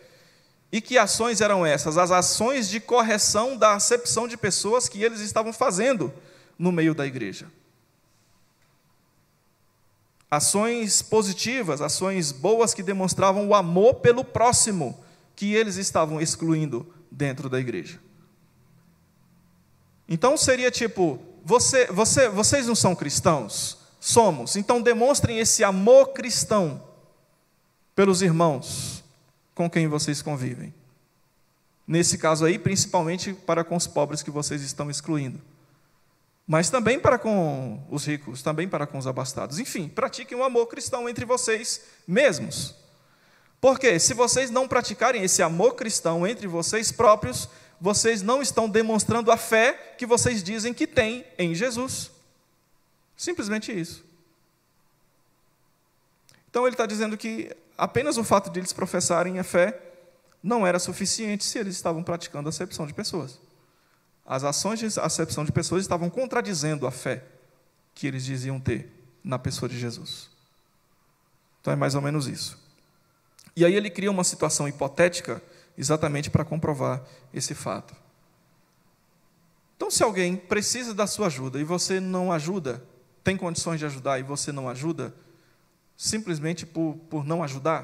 E que ações eram essas? As ações de correção da acepção de pessoas que eles estavam fazendo no meio da igreja. Ações positivas, ações boas que demonstravam o amor pelo próximo que eles estavam excluindo dentro da igreja. Então seria tipo: você, você, vocês não são cristãos? Somos. Então demonstrem esse amor cristão pelos irmãos com quem vocês convivem. Nesse caso aí, principalmente para com os pobres que vocês estão excluindo mas também para com os ricos, também para com os abastados. Enfim, pratiquem o amor cristão entre vocês mesmos. Porque se vocês não praticarem esse amor cristão entre vocês próprios, vocês não estão demonstrando a fé que vocês dizem que têm em Jesus. Simplesmente isso. Então ele está dizendo que apenas o fato de eles professarem a fé não era suficiente se eles estavam praticando a acepção de pessoas. As ações de acepção de pessoas estavam contradizendo a fé que eles diziam ter na pessoa de Jesus. Então é mais ou menos isso. E aí ele cria uma situação hipotética exatamente para comprovar esse fato. Então, se alguém precisa da sua ajuda e você não ajuda, tem condições de ajudar e você não ajuda, simplesmente por, por não ajudar,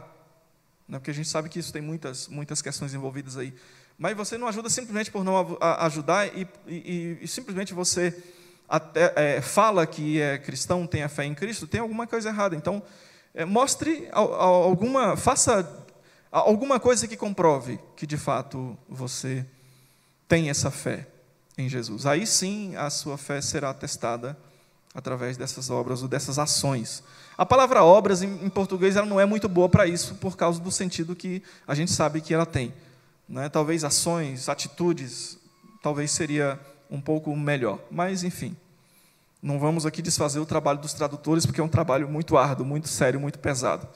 né? porque a gente sabe que isso tem muitas, muitas questões envolvidas aí mas você não ajuda simplesmente por não ajudar e, e, e simplesmente você até, é, fala que é cristão, tem a fé em Cristo, tem alguma coisa errada. Então, é, mostre alguma, faça alguma coisa que comprove que de fato você tem essa fé em Jesus. Aí sim a sua fé será testada através dessas obras ou dessas ações. A palavra obras em, português ela não é muito boa para isso por causa do sentido que a gente sabe que ela tem né? talvez ações, atitudes, talvez seria um pouco melhor. Mas, enfim, não vamos aqui desfazer o trabalho dos tradutores, porque é um trabalho muito árduo, muito sério, muito pesado.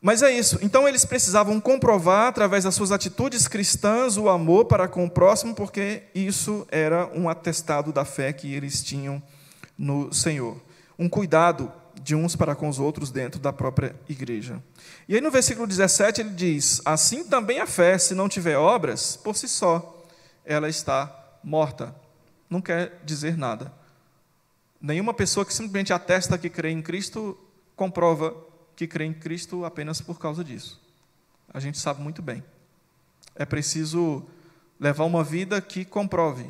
Mas é isso. Então eles precisavam comprovar, através das suas atitudes cristãs, o amor para com o próximo, porque isso era um atestado da fé que eles tinham no Senhor. Um cuidado de uns para com os outros dentro da própria igreja. E aí no versículo 17 ele diz: Assim também a fé, se não tiver obras, por si só, ela está morta. Não quer dizer nada. Nenhuma pessoa que simplesmente atesta que crê em Cristo comprova que crê em Cristo apenas por causa disso. A gente sabe muito bem. É preciso levar uma vida que comprove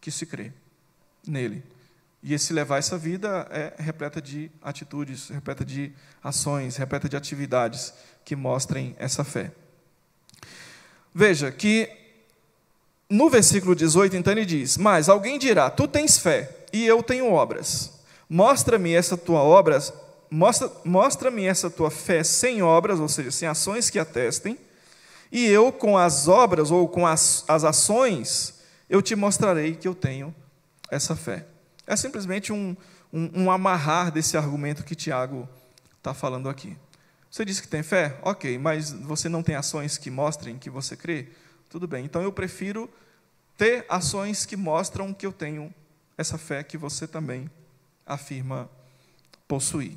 que se crê nele. E esse levar essa vida é repleta de atitudes, repleta de ações, repleta de atividades que mostrem essa fé. Veja que no versículo 18, então ele diz: Mas alguém dirá: Tu tens fé e eu tenho obras. Mostra-me essa tua obra, mostra, mostra-me essa tua fé sem obras, ou seja, sem ações que atestem, e eu com as obras ou com as, as ações, eu te mostrarei que eu tenho essa fé. É simplesmente um, um, um amarrar desse argumento que Tiago está falando aqui. Você disse que tem fé? Ok, mas você não tem ações que mostrem que você crê? Tudo bem, então eu prefiro ter ações que mostram que eu tenho essa fé que você também afirma possuir.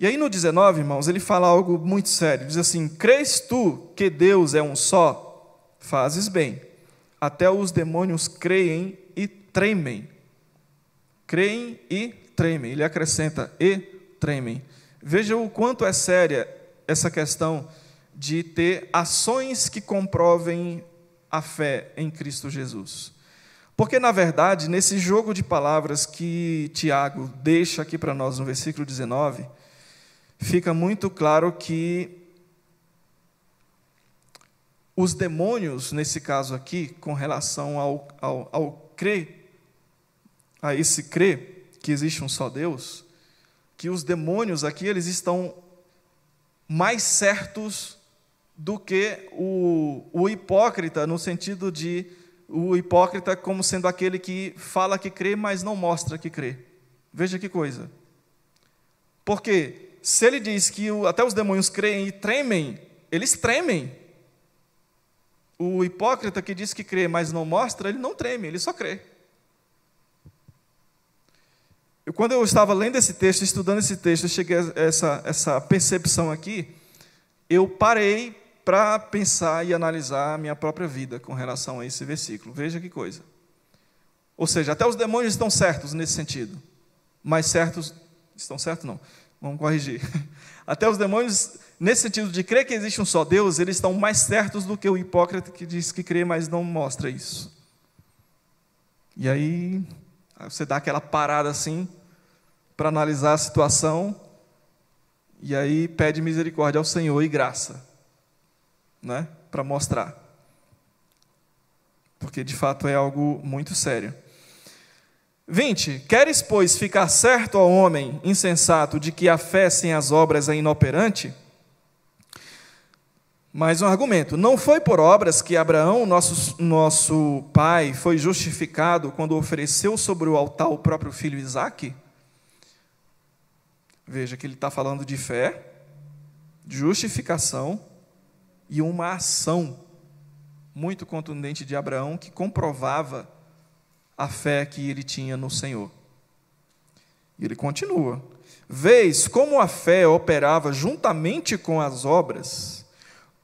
E aí no 19, irmãos, ele fala algo muito sério. Diz assim: Crês tu que Deus é um só? Fazes bem. Até os demônios creem e tremem creem e tremem. Ele acrescenta e tremem. Veja o quanto é séria essa questão de ter ações que comprovem a fé em Cristo Jesus. Porque, na verdade, nesse jogo de palavras que Tiago deixa aqui para nós no versículo 19, fica muito claro que os demônios, nesse caso aqui, com relação ao, ao, ao crer a esse crer que existe um só Deus, que os demônios aqui eles estão mais certos do que o, o hipócrita, no sentido de o hipócrita como sendo aquele que fala que crê, mas não mostra que crê. Veja que coisa. Porque se ele diz que até os demônios creem e tremem, eles tremem. O hipócrita que diz que crê, mas não mostra, ele não treme, ele só crê. Eu, quando eu estava lendo esse texto, estudando esse texto, eu cheguei a essa, essa percepção aqui, eu parei para pensar e analisar a minha própria vida com relação a esse versículo. Veja que coisa. Ou seja, até os demônios estão certos nesse sentido. Mas certos. Estão certos? Não. Vamos corrigir. Até os demônios, nesse sentido de crer que existe um só Deus, eles estão mais certos do que o hipócrita que diz que crê, mas não mostra isso. E aí, você dá aquela parada assim, para analisar a situação, e aí pede misericórdia ao Senhor e graça, né? Para mostrar. Porque de fato é algo muito sério. 20. Queres, pois, ficar certo ao homem insensato de que a fé sem as obras é inoperante? Mais um argumento. Não foi por obras que Abraão, nosso, nosso pai, foi justificado quando ofereceu sobre o altar o próprio filho Isaque? Veja que ele está falando de fé, justificação e uma ação muito contundente de Abraão que comprovava a fé que ele tinha no Senhor. E ele continua: Vês como a fé operava juntamente com as obras,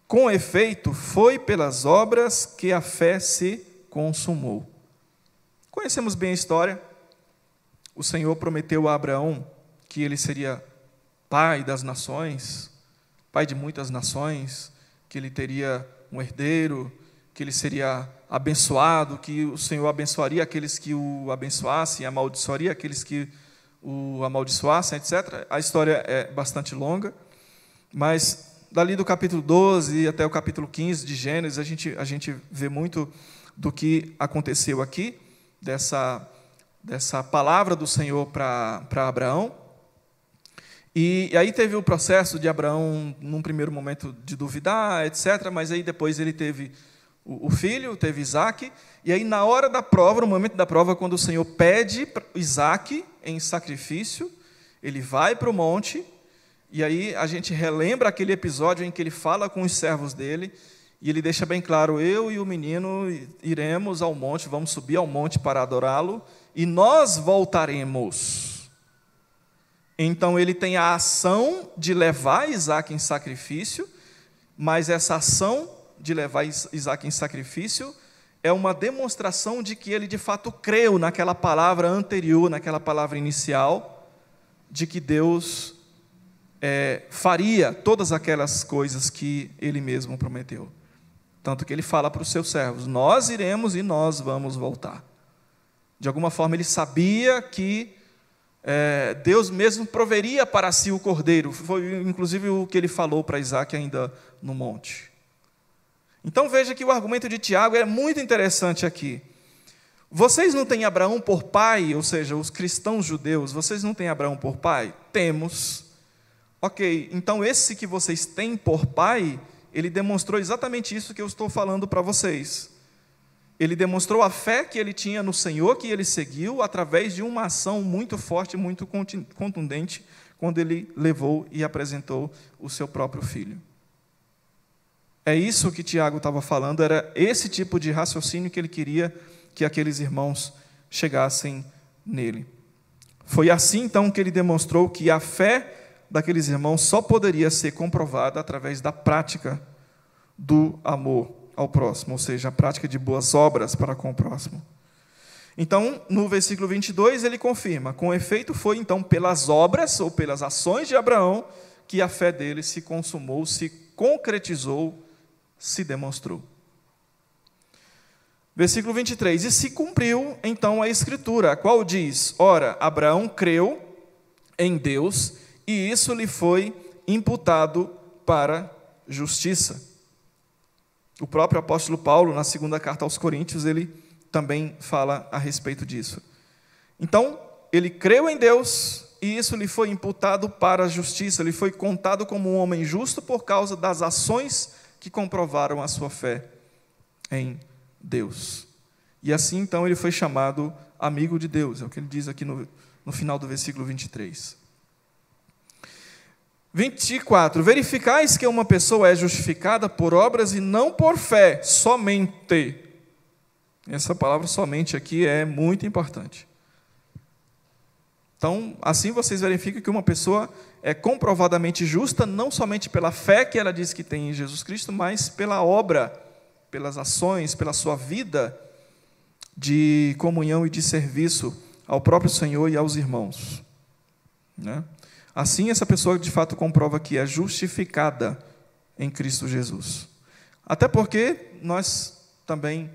com efeito, foi pelas obras que a fé se consumou. Conhecemos bem a história. O Senhor prometeu a Abraão que ele seria pai das nações, pai de muitas nações, que ele teria um herdeiro, que ele seria abençoado, que o Senhor abençoaria aqueles que o abençoassem, amaldiçoaria aqueles que o amaldiçoassem, etc. A história é bastante longa, mas dali do capítulo 12 até o capítulo 15 de Gênesis, a gente, a gente vê muito do que aconteceu aqui, dessa, dessa palavra do Senhor para Abraão. E, e aí teve o processo de Abraão, num primeiro momento, de duvidar, etc., mas aí depois ele teve o filho, teve Isaac, e aí na hora da prova, no momento da prova, quando o Senhor pede Isaac em sacrifício, ele vai para o monte, e aí a gente relembra aquele episódio em que ele fala com os servos dele, e ele deixa bem claro: eu e o menino iremos ao monte, vamos subir ao monte para adorá-lo, e nós voltaremos. Então ele tem a ação de levar Isaac em sacrifício, mas essa ação de levar Isaac em sacrifício é uma demonstração de que ele de fato creu naquela palavra anterior, naquela palavra inicial, de que Deus é, faria todas aquelas coisas que ele mesmo prometeu. Tanto que ele fala para os seus servos: Nós iremos e nós vamos voltar. De alguma forma, ele sabia que é, Deus mesmo proveria para si o cordeiro. Foi inclusive o que ele falou para Isaac ainda no monte. Então veja que o argumento de Tiago é muito interessante aqui. Vocês não têm Abraão por pai, ou seja, os cristãos judeus, vocês não têm Abraão por pai? Temos. Ok, então esse que vocês têm por pai, ele demonstrou exatamente isso que eu estou falando para vocês. Ele demonstrou a fé que ele tinha no Senhor, que ele seguiu, através de uma ação muito forte, muito contundente, quando ele levou e apresentou o seu próprio filho. É isso que Tiago estava falando, era esse tipo de raciocínio que ele queria que aqueles irmãos chegassem nele. Foi assim então que ele demonstrou que a fé daqueles irmãos só poderia ser comprovada através da prática do amor ao próximo, ou seja, a prática de boas obras para com o próximo. Então, no versículo 22, ele confirma: com efeito, foi então pelas obras ou pelas ações de Abraão que a fé dele se consumou, se concretizou se demonstrou. Versículo 23: E se cumpriu então a Escritura, a qual diz: Ora, Abraão creu em Deus, e isso lhe foi imputado para justiça. O próprio apóstolo Paulo, na segunda carta aos Coríntios, ele também fala a respeito disso. Então, ele creu em Deus, e isso lhe foi imputado para a justiça, ele foi contado como um homem justo por causa das ações que comprovaram a sua fé em Deus. E assim então ele foi chamado amigo de Deus, é o que ele diz aqui no, no final do versículo 23. 24. Verificais que uma pessoa é justificada por obras e não por fé, somente. Essa palavra somente aqui é muito importante. Então, assim vocês verificam que uma pessoa é comprovadamente justa, não somente pela fé que ela diz que tem em Jesus Cristo, mas pela obra, pelas ações, pela sua vida de comunhão e de serviço ao próprio Senhor e aos irmãos. Né? Assim, essa pessoa de fato comprova que é justificada em Cristo Jesus. Até porque nós também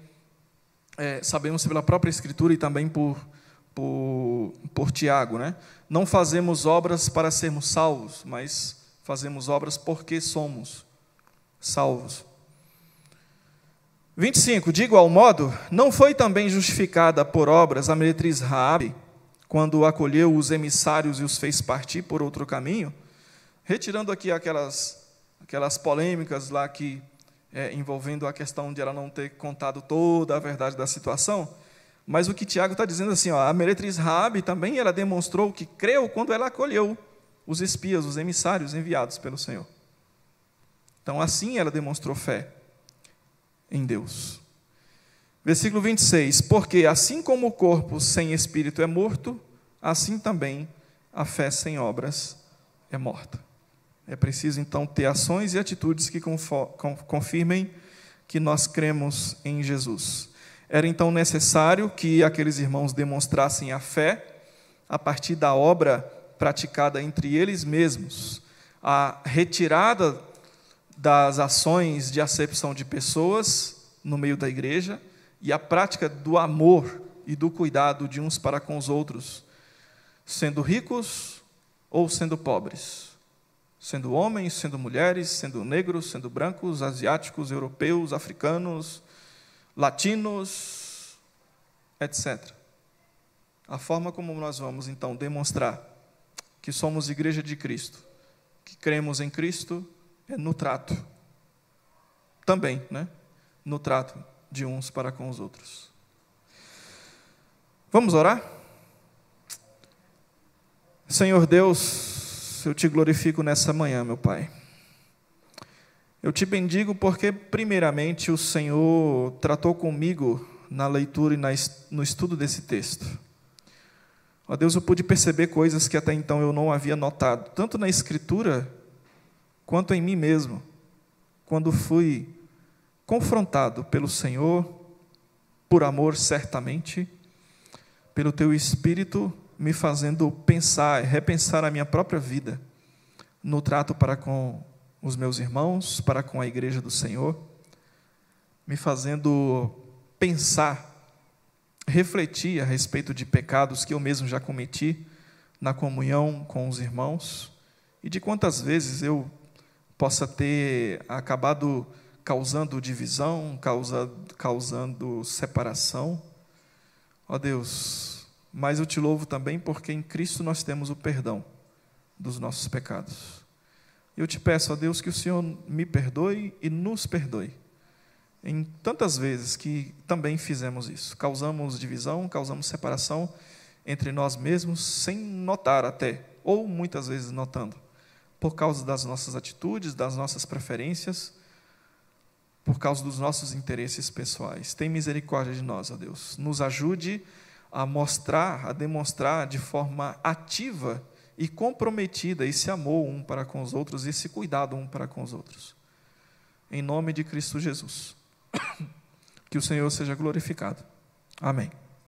é, sabemos pela própria Escritura e também por, por, por Tiago, né? não fazemos obras para sermos salvos, mas fazemos obras porque somos salvos. 25. De igual modo, não foi também justificada por obras a meretriz Raabe, quando acolheu os emissários e os fez partir por outro caminho? Retirando aqui aquelas, aquelas polêmicas lá que é, envolvendo a questão de ela não ter contado toda a verdade da situação, mas o que Tiago está dizendo assim, ó, a meretriz Raabe também ela demonstrou que creu quando ela acolheu os espias, os emissários enviados pelo Senhor. Então assim ela demonstrou fé em Deus. Versículo 26: Porque assim como o corpo sem espírito é morto, assim também a fé sem obras é morta. É preciso então ter ações e atitudes que confirmem que nós cremos em Jesus. Era então necessário que aqueles irmãos demonstrassem a fé a partir da obra praticada entre eles mesmos, a retirada das ações de acepção de pessoas no meio da igreja e a prática do amor e do cuidado de uns para com os outros, sendo ricos ou sendo pobres, sendo homens, sendo mulheres, sendo negros, sendo brancos, asiáticos, europeus, africanos, latinos, etc. A forma como nós vamos então demonstrar que somos igreja de Cristo, que cremos em Cristo é no trato. Também, né? No trato de uns para com os outros. Vamos orar? Senhor Deus, eu te glorifico nessa manhã, meu Pai. Eu te bendigo porque, primeiramente, o Senhor tratou comigo na leitura e no estudo desse texto. Ó Deus, eu pude perceber coisas que até então eu não havia notado, tanto na Escritura quanto em mim mesmo, quando fui confrontado pelo Senhor, por amor certamente, pelo teu espírito me fazendo pensar, repensar a minha própria vida no trato para com os meus irmãos, para com a igreja do Senhor, me fazendo pensar, refletir a respeito de pecados que eu mesmo já cometi na comunhão com os irmãos e de quantas vezes eu possa ter acabado causando divisão, causa, causando separação. Ó Deus, mas eu te louvo também porque em Cristo nós temos o perdão dos nossos pecados. Eu te peço, ó Deus, que o Senhor me perdoe e nos perdoe. Em tantas vezes que também fizemos isso, causamos divisão, causamos separação entre nós mesmos, sem notar até, ou muitas vezes notando por causa das nossas atitudes, das nossas preferências, por causa dos nossos interesses pessoais. Tem misericórdia de nós, ó Deus. Nos ajude a mostrar, a demonstrar de forma ativa e comprometida esse amor um para com os outros, esse cuidado um para com os outros. Em nome de Cristo Jesus. Que o Senhor seja glorificado. Amém.